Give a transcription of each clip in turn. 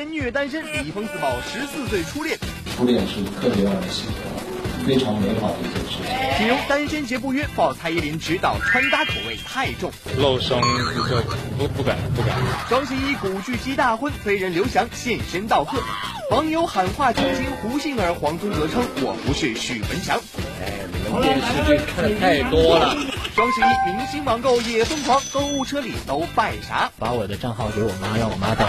连虐单身，李易峰自曝十四岁初恋。初恋是特别让人喜欢，非常美好的一件事情。锦荣单身节不约，爆蔡依林指导穿搭口味太重，露胸就不不敢不敢。双十一古巨基大婚，飞人刘翔现身道贺，网友喊话亲亲胡杏儿，黄宗泽称我不是许文强。哎，你们电视剧看的太多了。双十一明星网购也疯狂，购物车里都拜啥？把我的账号给我妈，让我妈带。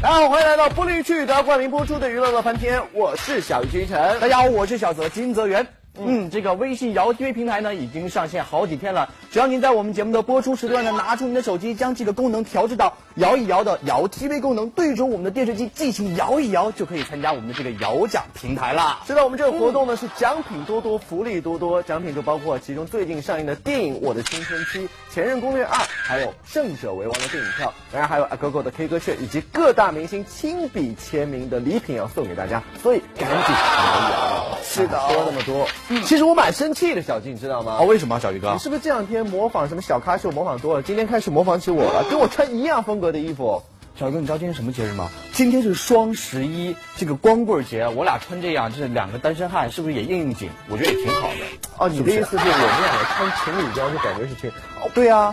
大家好，欢迎来到不离趣的冠名播出的娱乐乐翻天，我是小鱼君晨。大家好，我是小泽金泽源。嗯，这个微信摇 TV 平台呢已经上线好几天了。只要您在我们节目的播出时段呢，拿出您的手机，将这个功能调至到摇一摇的摇 TV 功能，对准我们的电视机进行摇一摇，就可以参加我们的这个摇奖平台啦。是的，我们这个活动呢是奖品多多，福利多多，奖品就包括其中最近上映的电影《我的青春期》《前任攻略二》，还有《胜者为王》的电影票，当然还有阿狗狗的 K 歌券，以及各大明星亲笔签名的礼品要送给大家，所以赶紧摇一摇。是的，说那么多。其实我蛮生气的，小静，你知道吗？哦，为什么，小鱼哥你？是不是这两天模仿什么小咖秀模仿多了？今天开始模仿起我了，跟我穿一样风格的衣服。小哥，你知道今天什么节日吗？今天是双十一，这个光棍节，我俩穿这样，这两个单身汉是不是也应应景？我觉得也挺好的。哦，你的意思是我们两个穿情侣装就感觉是情？哦，对啊，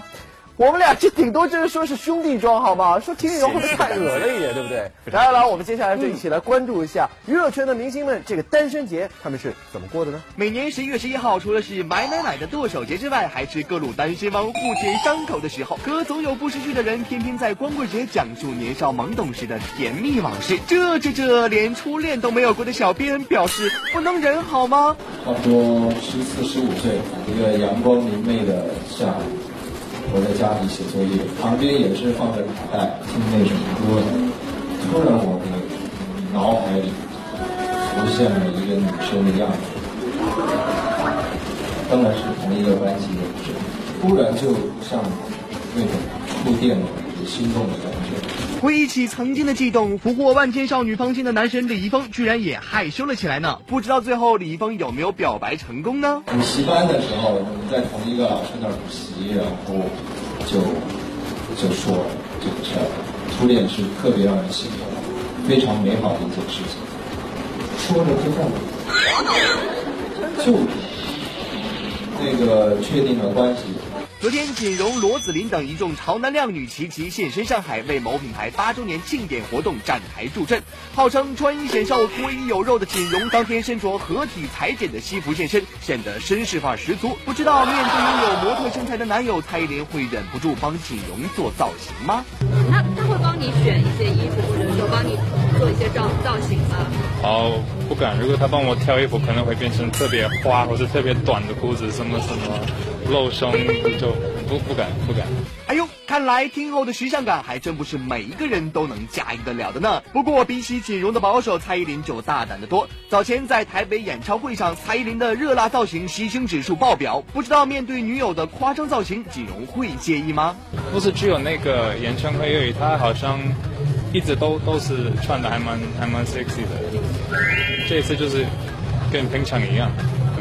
我们俩这顶多就是说是兄弟装，好吗？说情侣装会不会太恶了一点，对不对？来来来，我们接下来就一起来关注一下娱乐圈的明星们这个单身节他们是怎么过的呢？每年十一月十一号，除了是买买买的剁手节之外，还是各路单身汪互舔伤口的时候。可总有不识趣的人，偏偏在光棍节讲述年少懵懂时的甜蜜往事。这这这，连初恋都没有过的小编表示不能忍好吗？差不多十四、十五岁，一个阳光明媚的下午，我在家里写作业，旁边也是放着卡带听那首歌。突然，我的脑海里浮现了一个女生的样子，当然是同一个班级的女生。突然就像那种触电了心动的感觉。回忆起曾经的悸动，俘获万千少女芳心的男神李易峰居然也害羞了起来呢。不知道最后李易峰有没有表白成功呢？补习班的时候，我们在同一个老师那儿补习，然后就就说这个事儿。初恋是特别让人喜欢，非常美好的一件事情。说着之后，就那个确定了关系。昨天，锦荣、罗子霖等一众潮男靓女齐齐现身上海，为某品牌八周年庆典活动站台助阵。号称穿衣显瘦、脱衣有肉的锦荣，当天身着合体裁剪的西服现身，显得绅士范十足。不知道面对拥有模特身材的男友，蔡依林会忍不住帮锦荣做造型吗？他他会帮你选一些衣服，或者说帮你做一些造造型吗？哦，不敢。如果他帮我挑衣服，可能会变成特别花或者特别短的裤子，什么什么露胸，就不不敢不敢。哎呦，看来听后的时尚感还真不是每一个人都能驾驭得了的呢。不过比起锦荣的保守，蔡依林就大胆得多。早前在台北演唱会上，蔡依林的热辣造型吸睛指数爆表。不知道面对女友的夸张造型，锦荣会介意吗？不是只有那个演唱会而已，他好像一直都都是穿的还蛮还蛮 sexy 的。这一次就是跟平常一样，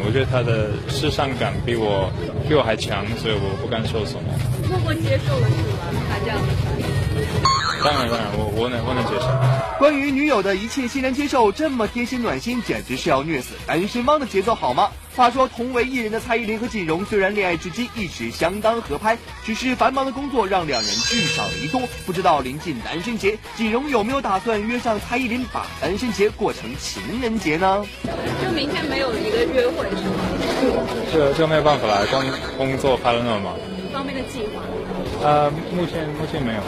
我觉得他的时尚感比我比我还强，所以我不敢说什么。默默接受了是吗？他这样。当然当然，我我能我能接受。关于女友的一切欣然接受，这么贴心暖心，简直是要虐死单身汪的节奏好吗？话说，同为艺人的蔡依林和锦荣虽然恋爱至今一直相当合拍，只是繁忙的工作让两人聚少离多。不知道临近单身节，锦荣有没有打算约上蔡依林，把单身节过成情人节呢？就明天没有一个约会是吗？这这没有办法啦，刚工作拍了那么忙。方面的计划。呃，目前目前没有。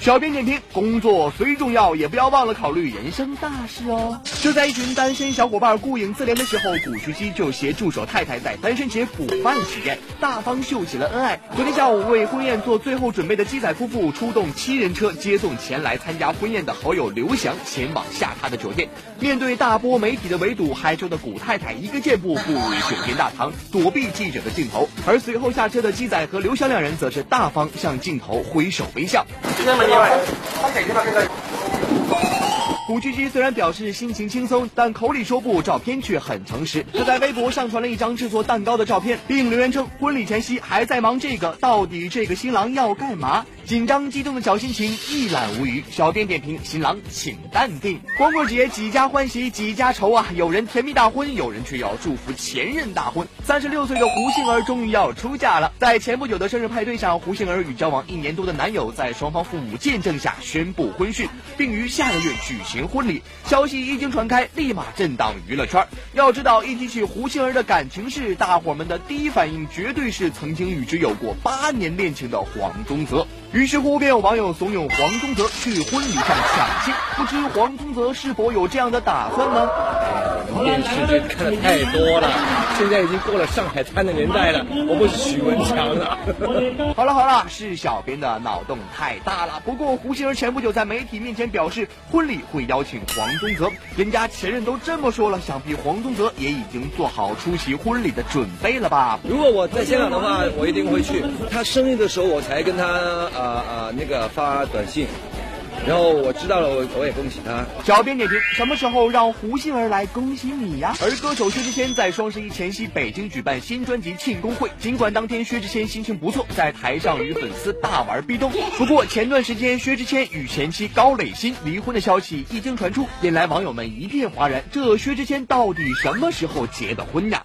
小编点评：工作虽重要，也不要忘了考虑人生大事哦。就在一群单身小伙伴顾影自怜的时候，古巨基就携助手太太在单身节补办喜宴，大方秀起了恩爱。昨天下午为婚宴做最后准备的鸡仔夫妇出动七人车接送前来参加婚宴的好友刘翔前往下榻的酒店。面对大波媒体的围堵，害羞的古太太一个箭步步入酒店大堂，躲避记者的镜头。而随后下车的鸡仔和刘翔两人则是大方向镜头挥手微笑。古巨基虽然表示心情轻松，但口里说不，照片却很诚实。他在微博上传了一张制作蛋糕的照片，并留言称婚礼前夕还在忙这个，到底这个新郎要干嘛？紧张激动的小心情一览无余。小编点评：新郎请淡定。光棍节几家欢喜几家愁啊！有人甜蜜大婚，有人却要祝福前任大婚。三十六岁的胡杏儿终于要出嫁了。在前不久的生日派对上，胡杏儿与交往一年多的男友在双方父母见证下宣布婚讯，并于下个月举行婚礼。消息一经传开，立马震荡娱乐圈。要知道，一提起胡杏儿的感情事，大伙们的第一反应绝对是曾经与之有过八年恋情的黄宗泽。于是乎，便有网友怂恿黄宗泽去婚礼上抢亲。不知黄宗泽是否有这样的打算呢？电视剧看太多了，现在已经过了上海滩的年代了，我不是许文强了。好了好了，是小编的脑洞太大了。不过胡杏儿前不久在媒体面前表示，婚礼会邀请黄宗泽，人家前任都这么说了，想必黄宗泽也已经做好出席婚礼的准备了吧？如果我在香港的话，我一定会去。他生日的时候，我才跟他。呃呃！那个发短信，然后我知道了，我我也恭喜他。小编点评：什么时候让胡杏儿来恭喜你呀？而歌手薛之谦在双十一前夕北京举办新专辑庆功会，尽管当天薛之谦心情不错，在台上与粉丝大玩壁咚。不过前段时间薛之谦与前妻高磊鑫离婚的消息一经传出，引来网友们一片哗然。这薛之谦到底什么时候结的婚呀？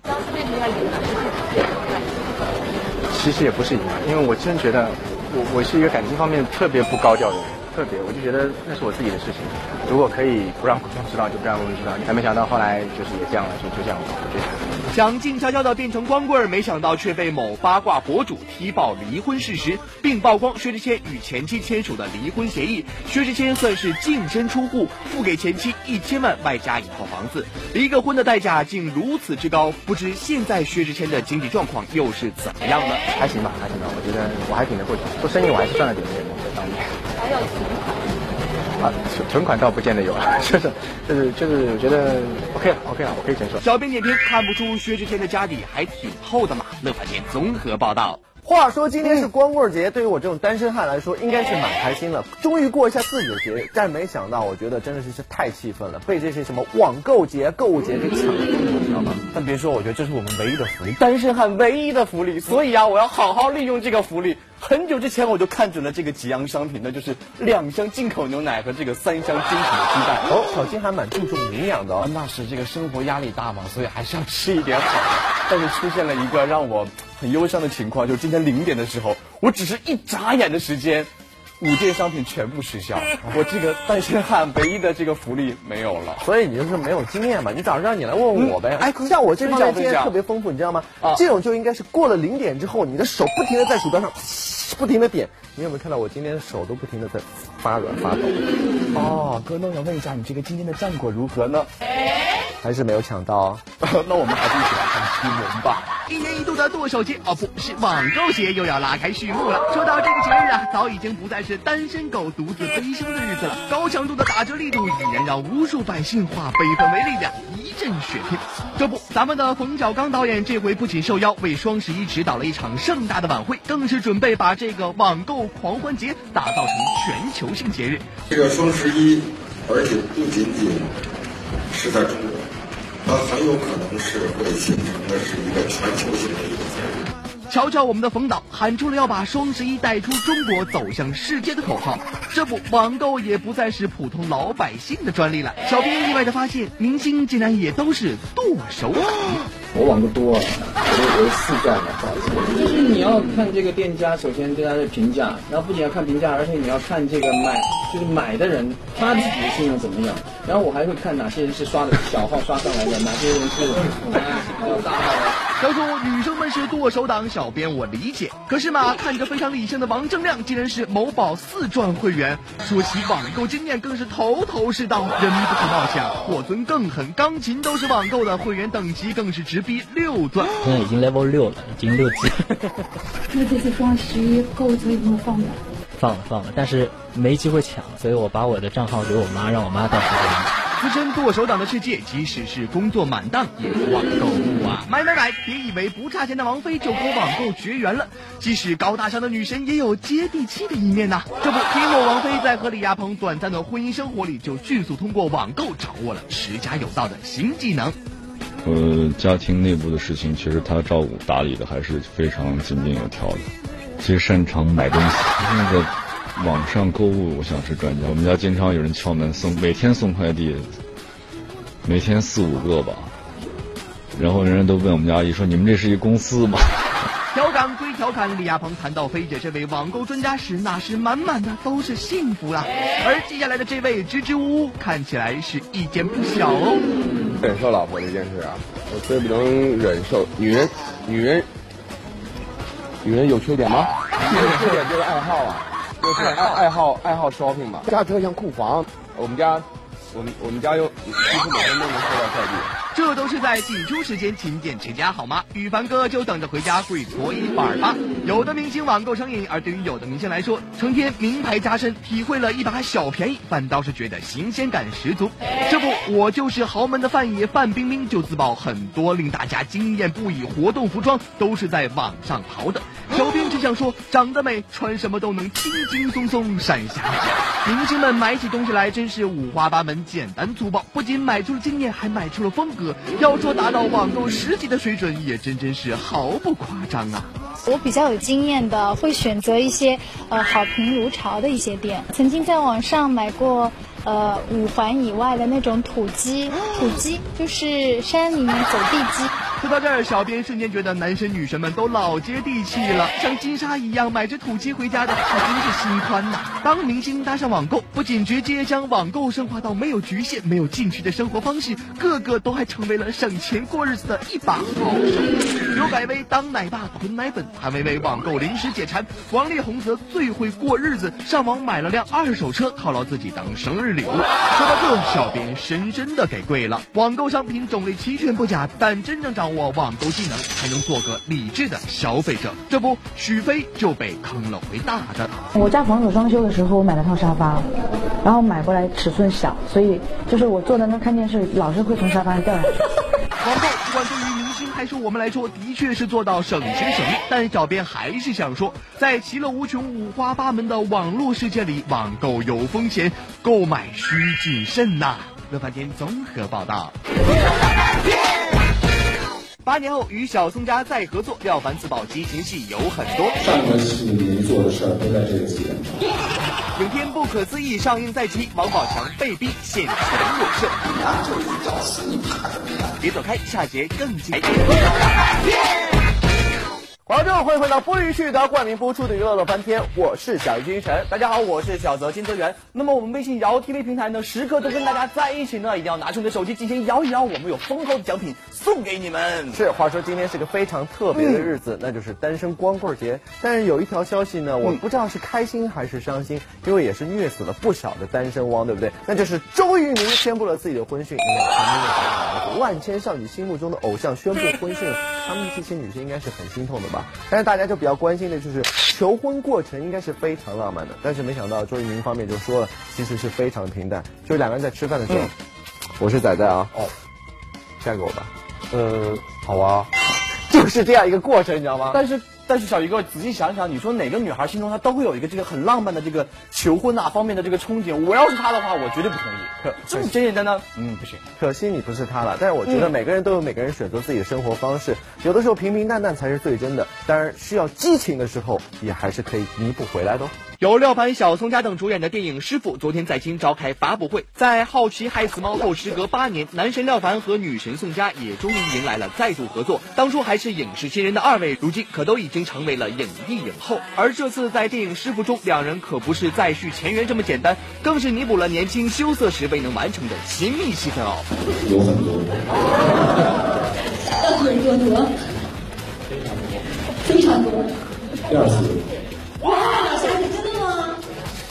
其实也不是一样，因为我真觉得。我我是一个感情方面特别不高调的人，特别我就觉得那是我自己的事情，如果可以不让公众知道就不让公众知道，但没想到后来就是也这样了，就就这样搞，我觉得。想静悄悄的变成光棍，没想到却被某八卦博主踢爆离婚事实，并曝光薛之谦与前妻签署的离婚协议。薛之谦算是净身出户，付给前妻一千万，外加一套房子。离个婚的代价竟如此之高，不知现在薛之谦的经济状况又是怎么样呢？还行吧，还行吧，我觉得我还挺能过去。做生意我还是赚了点钱在当面。啊，存存款倒不见得有啊，就是就是就是，我觉得 OK 了，OK 了，我可以接受。小编点评：看不出薛之谦的家底还挺厚的嘛？乐翻天综合报道。话说今天是光棍节，对于我这种单身汉来说，应该是蛮开心的，终于过一下自己的节日。但没想到，我觉得真的是是太气愤了，被这些什么网购节、购物节给抢了，你知道吗？但别说，我觉得这是我们唯一的福利，单身汉唯一的福利。所以啊，我要好好利用这个福利。很久之前我就看准了这个几样商品，那就是两箱进口牛奶和这个三箱精品的鸡蛋。哦，小金还蛮注重营养的哦。那是这个生活压力大嘛，所以还是要吃一点好。但是出现了一个让我很忧伤的情况，就是今天零点的时候，我只是一眨眼的时间。五件商品全部失效，我这个单身汉唯一的这个福利没有了，所以你就是没有经验嘛？你早让你来问问我呗。哎，像我这方面经验特别丰富，你知道吗？啊，这种就应该是过了零点之后，你的手不停的在鼠标上不停的点。你有没有看到我今天手都不停的在发软发抖？哦，哥，那我想问一下，你这个今天的战果如何呢？还是没有抢到？那我们还是一起来看新闻吧。一年一度的剁手节哦，不是网购节又要拉开序幕了。说到这个节日啊，早已经不再是单身狗独自悲伤的日子了。高强度的打折力度已然让无数百姓化悲愤为力量，一阵血拼。这不，咱们的冯小刚导演这回不仅受邀为双十一指导了一场盛大的晚会，更是准备把这个网购狂欢节打造成全球性节日。这个双十一，而且不仅仅是在中国。它很有可能是会形成的是一个全球性的一个节日。瞧瞧我们的冯导喊出了要把双十一带出中国走向世界的口号，这不网购也不再是普通老百姓的专利了。小编意外的发现，明星竟然也都是剁手党。我网购多，我我四站的，就是你要看这个店家，首先对他的评价，然后不仅要看评价，而且你要看这个买，就是买的人他自己的信用怎么样。然后我还会看哪些人是刷的小号刷上来的，哪些人是比较大号的。要说女生们是剁手党，小编我理解。可是嘛，看着非常理性的王铮亮，竟然是某宝四钻会员。说起网购经验，更是头头是道。人不可貌相，霍尊更狠，钢琴都是网购的，会员等级更是直逼六钻。现在已经 level 六了，已经六级。那这次双十一购物车有没有放的？放了放了，但是没机会抢，所以我把我的账号给我妈，让我妈到时候。资深剁手党的世界，即使是工作满档，也网购物啊！买买买！别以为不差钱的王菲就和网购绝缘了，即使高大上的女神也有接地气的一面呐。这不，听说王菲在和李亚鹏短暂的婚姻生活里，就迅速通过网购掌握了持家有道的新技能。呃，家庭内部的事情，其实她照顾打理的还是非常井井有条的，最擅长买东西，那个。网上购物，我想是专家。我们家经常有人敲门送，每天送快递，每天四五个吧。然后人家都问我们家阿姨说：“你们这是一公司吗？”调侃归调侃，李亚鹏谈到飞姐这位网购专家时，那是满满的都是幸福啊。而接下来的这位支支吾吾，看起来是意见不小哦。忍受老婆这件事啊，我最不能忍受女人，女人，女人有缺点吗？缺点就是爱好啊，就是爱爱好爱好 shopping 嘛。家特像库房，我们家，我们我们家又几乎每天都能收到快递。这都是在挤出时间勤俭持家好吗？羽凡哥就等着回家跪搓衣板吧。有的明星网购成瘾，而对于有的明星来说，成天名牌加身，体会了一把小便宜，反倒是觉得新鲜感十足。这不，我就是豪门的范爷范冰冰就自曝很多令大家惊艳不已活动服装都是在网上淘的。小编只想说，长得美，穿什么都能轻轻松松闪瞎眼。明星们买起东西来真是五花八门、简单粗暴，不仅买出了经验，还买出了风格。要说达到网购十级的水准，也真真是毫不夸张啊！我比较有经验的，会选择一些呃好评如潮的一些店。曾经在网上买过呃五环以外的那种土鸡，土鸡就是山里面走地鸡。说到这儿，小编瞬间觉得男神女神们都老接地气了，像金莎一样买只土鸡回家的，可真是心宽呐！当明星搭上网购，不仅直接将网购升华到没有局限、没有禁区的生活方式，个个都还成为了省钱过日子的一把好手。有改威当奶爸囤奶粉，还为为网购临时解馋。王力宏则最会过日子，上网买了辆二手车犒劳自己当生日礼物。说到这，小编深深的给跪了。网购商品种类齐全不假，但真正掌握。我网购技能才能做个理智的消费者，这不许飞就被坑了回大的。我家房子装修的时候，我买了套沙发，然后买过来尺寸小，所以就是我坐在那看电视，老是会从沙发上掉下去。网购不管对于明星还是我们来说，的确是做到省钱省力，但小编还是想说，在其乐无穷、五花八门的网络世界里，网购有风险，购买需谨慎呐。乐翻天综合报道。八年后与小宋佳再合作，廖凡自曝激情戏有很多。上个戏您做的事儿都在这个戏里。影片不可思议上映在即，王宝强被逼现全裸摄。那就是找死你怕什么呀？别走开，下节更精彩。观众欢迎回到不允许的冠名播出的娱乐乐翻天，我是小鱼君晨，大家好，我是小泽金泽源。那么我们微信摇 TV 平台呢，时刻都跟大家在一起呢，一定要拿出你的手机进行摇一摇，我们有丰厚的奖品送给你们。是，话说今天是个非常特别的日子，那就是单身光棍节。但是有一条消息呢，我不知道是开心还是伤心，因为也是虐死了不少的单身汪，对不对？那就是周渝民宣布了自己的婚讯。你看，万千少女心目中的偶像宣布婚讯了，他们这些女生应该是很心痛的吧。但是大家就比较关心的就是求婚过程应该是非常浪漫的，但是没想到周渝民方面就说了，其实是非常平淡，就是两个人在吃饭的时候，我是仔仔啊，哦，嫁给我吧，呃，好啊，就是这样一个过程，你知道吗？但是。但是小鱼哥，仔细想想，你说哪个女孩心中她都会有一个这个很浪漫的这个求婚啊方面的这个憧憬。我要是她的话，我绝对不同意。可这么简简单单，嗯，不行。可惜你不是她了。但是我觉得每个人都有每个人选择自己的生活方式，有的时候平平淡淡才是最真的。当然，需要激情的时候，也还是可以弥补回来的。由廖凡、小宋佳等主演的电影《师傅》昨天在京召开发布会，在好奇害死猫后，时隔八年，男神廖凡和女神宋佳也终于迎来了再度合作。当初还是影视新人的二位，如今可都已经成为了影帝影后。而这次在电影《师傅》中，两人可不是再续前缘这么简单，更是弥补了年轻羞涩时未能完成的亲密戏份哦。有很多，很多多，非常多，非常多。第二次。哇？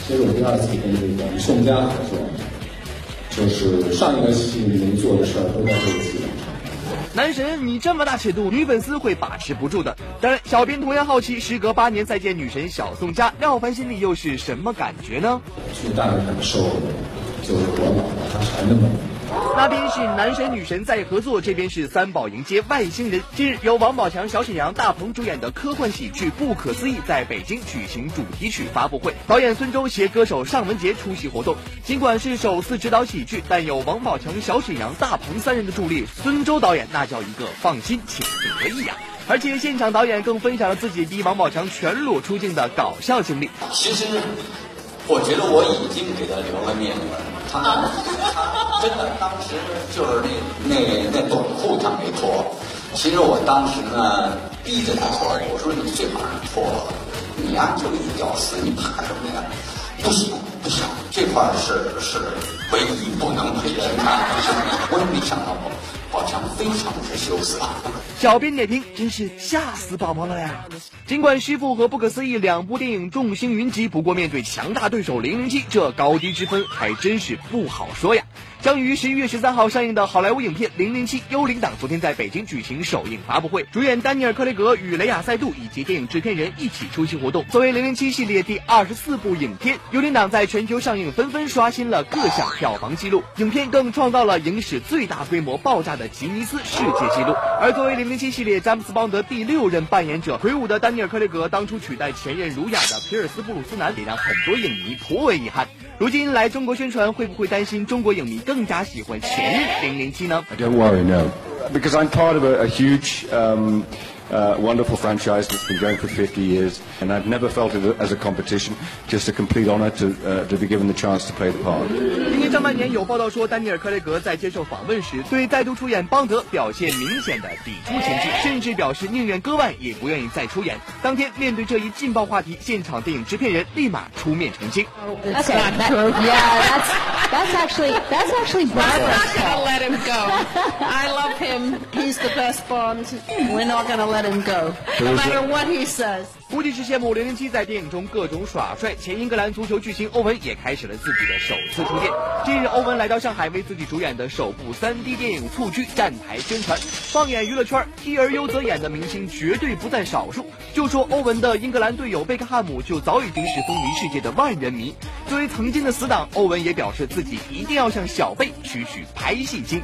其实我第二次跟这个宋佳合作，就是上一个戏没做的事儿都在这个戏里。男神，你这么大尺度，女粉丝会把持不住的。当然，小编同样好奇，时隔八年再见女神小宋佳，廖凡心里又是什么感觉呢？最大的感受就是我老婆她还那么。那边是男神女神在合作，这边是三宝迎接外星人。近日，由王宝强、小沈阳、大鹏主演的科幻喜剧《不可思议》在北京举行主题曲发布会，导演孙周携歌手尚雯婕出席活动。尽管是首次执导喜剧，但有王宝强、小沈阳、大鹏三人的助力，孙周导演那叫一个放心且得意呀！而且现场导演更分享了自己逼王宝强全裸出镜的搞笑经历。其实我觉得我已经给他留了面子他他真的当时就是那那那短裤他没脱，其实我当时呢逼着他脱，我说你最好是脱。了，你呀就一屌丝，你怕什么呀？不行不行，这块是是唯一不能给人看的，我也没想到我好像非常之羞涩。小编点评：真是吓死宝宝了呀！尽管《师傅》和《不可思议》两部电影众星云集，不过面对强大对手《零零七》，这高低之分还真是不好说呀。将于十一月十三号上映的好莱坞影片《零零七：幽灵党》昨天在北京举行首映发布会，主演丹尼尔·克雷格与雷亚·塞杜以及电影制片人一起出席活动。作为《零零七》系列第二十四部影片，《幽灵党》在全球上映纷纷刷新了各项票房纪录，影片更创造了影史最大规模爆炸的吉尼斯世界纪录。而作为《零零七》系列詹姆斯·邦德第六任扮演者，魁梧的丹尼尔·克雷格当初取代前任儒雅的皮尔斯·布鲁斯南，也让很多影迷颇为遗憾。如今来中国宣传，会不会担心中国影迷更加喜欢前任零零七呢 I don't worry, no, because I'm part of a, a huge, um, uh, wonderful franchise that's been going for 50 years, and I've never felt it as a competition, just a complete honour to uh, to be given the chance to play the part. 上半年有报道说，丹尼尔·克雷格在接受访问时，对再度出演邦德表现明显的抵触情绪，甚至表示宁愿割腕也不愿意再出演。当天面对这一劲爆话题，现场电影制片人立马出面澄清。That's not true. Yeah, that's that's actually that's actually not going to let him go. I love him. He's the best Bond. We're not going to let him go, no matter what he says. 估计是羡慕零零七在电影中各种耍帅，前英格兰足球巨星欧文也开始了自己的首次出现。近日，欧文来到上海为自己主演的首部 3D 电影《蹴鞠》站台宣传。放眼娱乐圈，一而优则演的明星绝对不在少数。就说欧文的英格兰队友贝克汉姆就早已经是风靡世界的万人迷。作为曾经的死党，欧文也表示自己一定要向小贝取取拍戏经。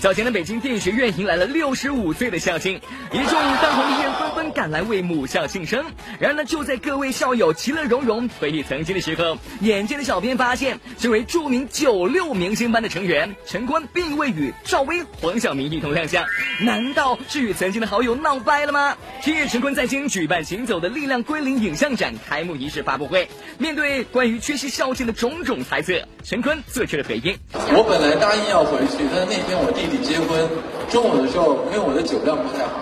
早前的北京电影学院迎来了六十五岁的校庆，一众当红艺人纷纷赶来为母校庆生。然而呢，就在各位校友其乐融融、回忆曾经的时候，眼尖的小编发现，身为著名九六明星班的成员陈坤，并未与赵薇、黄晓明一同亮相，难道是与曾经的好友闹掰了吗？近日，陈坤在京举办《行走的力量》归零影像展开幕仪式发布会，面对关于缺席校庆的种种猜测，陈坤做出了回应。我本来答应要回去，但是那天我弟你结婚，中午的时候因为我的酒量不太好，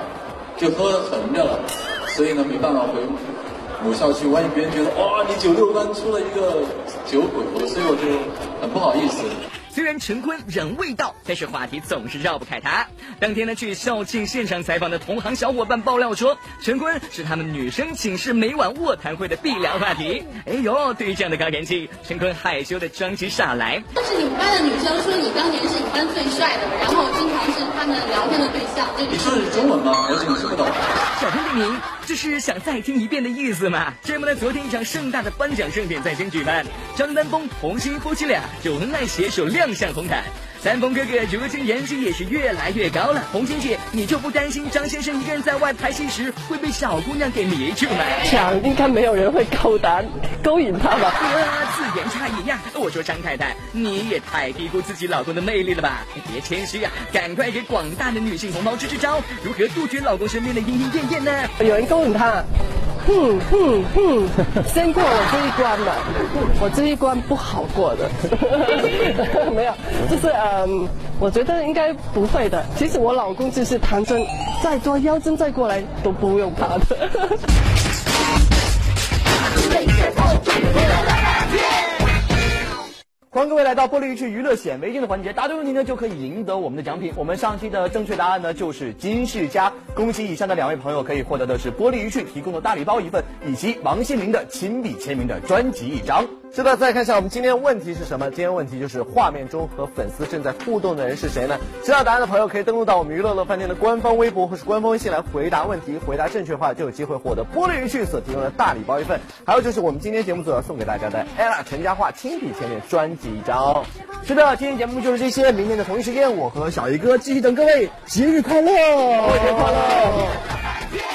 就喝横着了，所以呢没办法回母校去。万一别人觉得哇你九六班出了一个酒鬼，所以我就很不好意思。虽然陈坤人未到，但是话题总是绕不开他。当天呢，去校庆现场采访的同行小伙伴爆料说，陈坤是他们女生寝室每晚卧谈会的必聊话题。哎呦，对于这样的高人气，陈坤害羞的装起傻来。但是你们班的女生说你当年是你班最帅的，然后经常是他们聊天的对象。你说的是中文吗？我怎么听不懂？小编点名，这是想再听一遍的意思吗？这不呢，昨天一场盛大的颁奖盛典在京举办，张丹峰、洪欣夫妻俩就恩爱携手亮相红毯。丹峰哥哥如今人气也是越来越高了，红星姐，你就不担心张先生一个人在外拍戏时会被小姑娘给迷住吗？想应该没有人会勾搭勾引他吧？啊，字眼差异呀！我说张太太，你也太低估自己老公的魅力了吧？别谦虚呀，赶快给广大的女性同胞支支招，如何杜绝老公身边的莺莺燕燕呢？有人勾引他，哼哼哼，先过我这一关吧，我这一关不好过的，没有，就是嗯，我觉得应该不会的。其实我老公就是唐僧，再多妖精再过来都不用怕的。欢迎各位来到玻璃鱼趣娱乐显微镜的环节，答对问题呢就可以赢得我们的奖品。我们上期的正确答案呢就是金世佳，恭喜以上的两位朋友可以获得的是玻璃鱼趣提供的大礼包一份，以及王心凌的亲笔签名的专辑一张。是的，再看一下我们今天问题是什么？今天问题就是画面中和粉丝正在互动的人是谁呢？知道答案的朋友可以登录到我们娱乐乐饭店的官方微博或是官方微信来回答问题，回答正确的话就有机会获得玻璃鱼趣所提供的大礼包一份，还有就是我们今天节目组要送给大家的 ella 陈嘉桦亲笔签名专辑一张。是的，今天节目就是这些，明天的同一时间我和小姨哥继续等各位，节日快乐，节日快乐。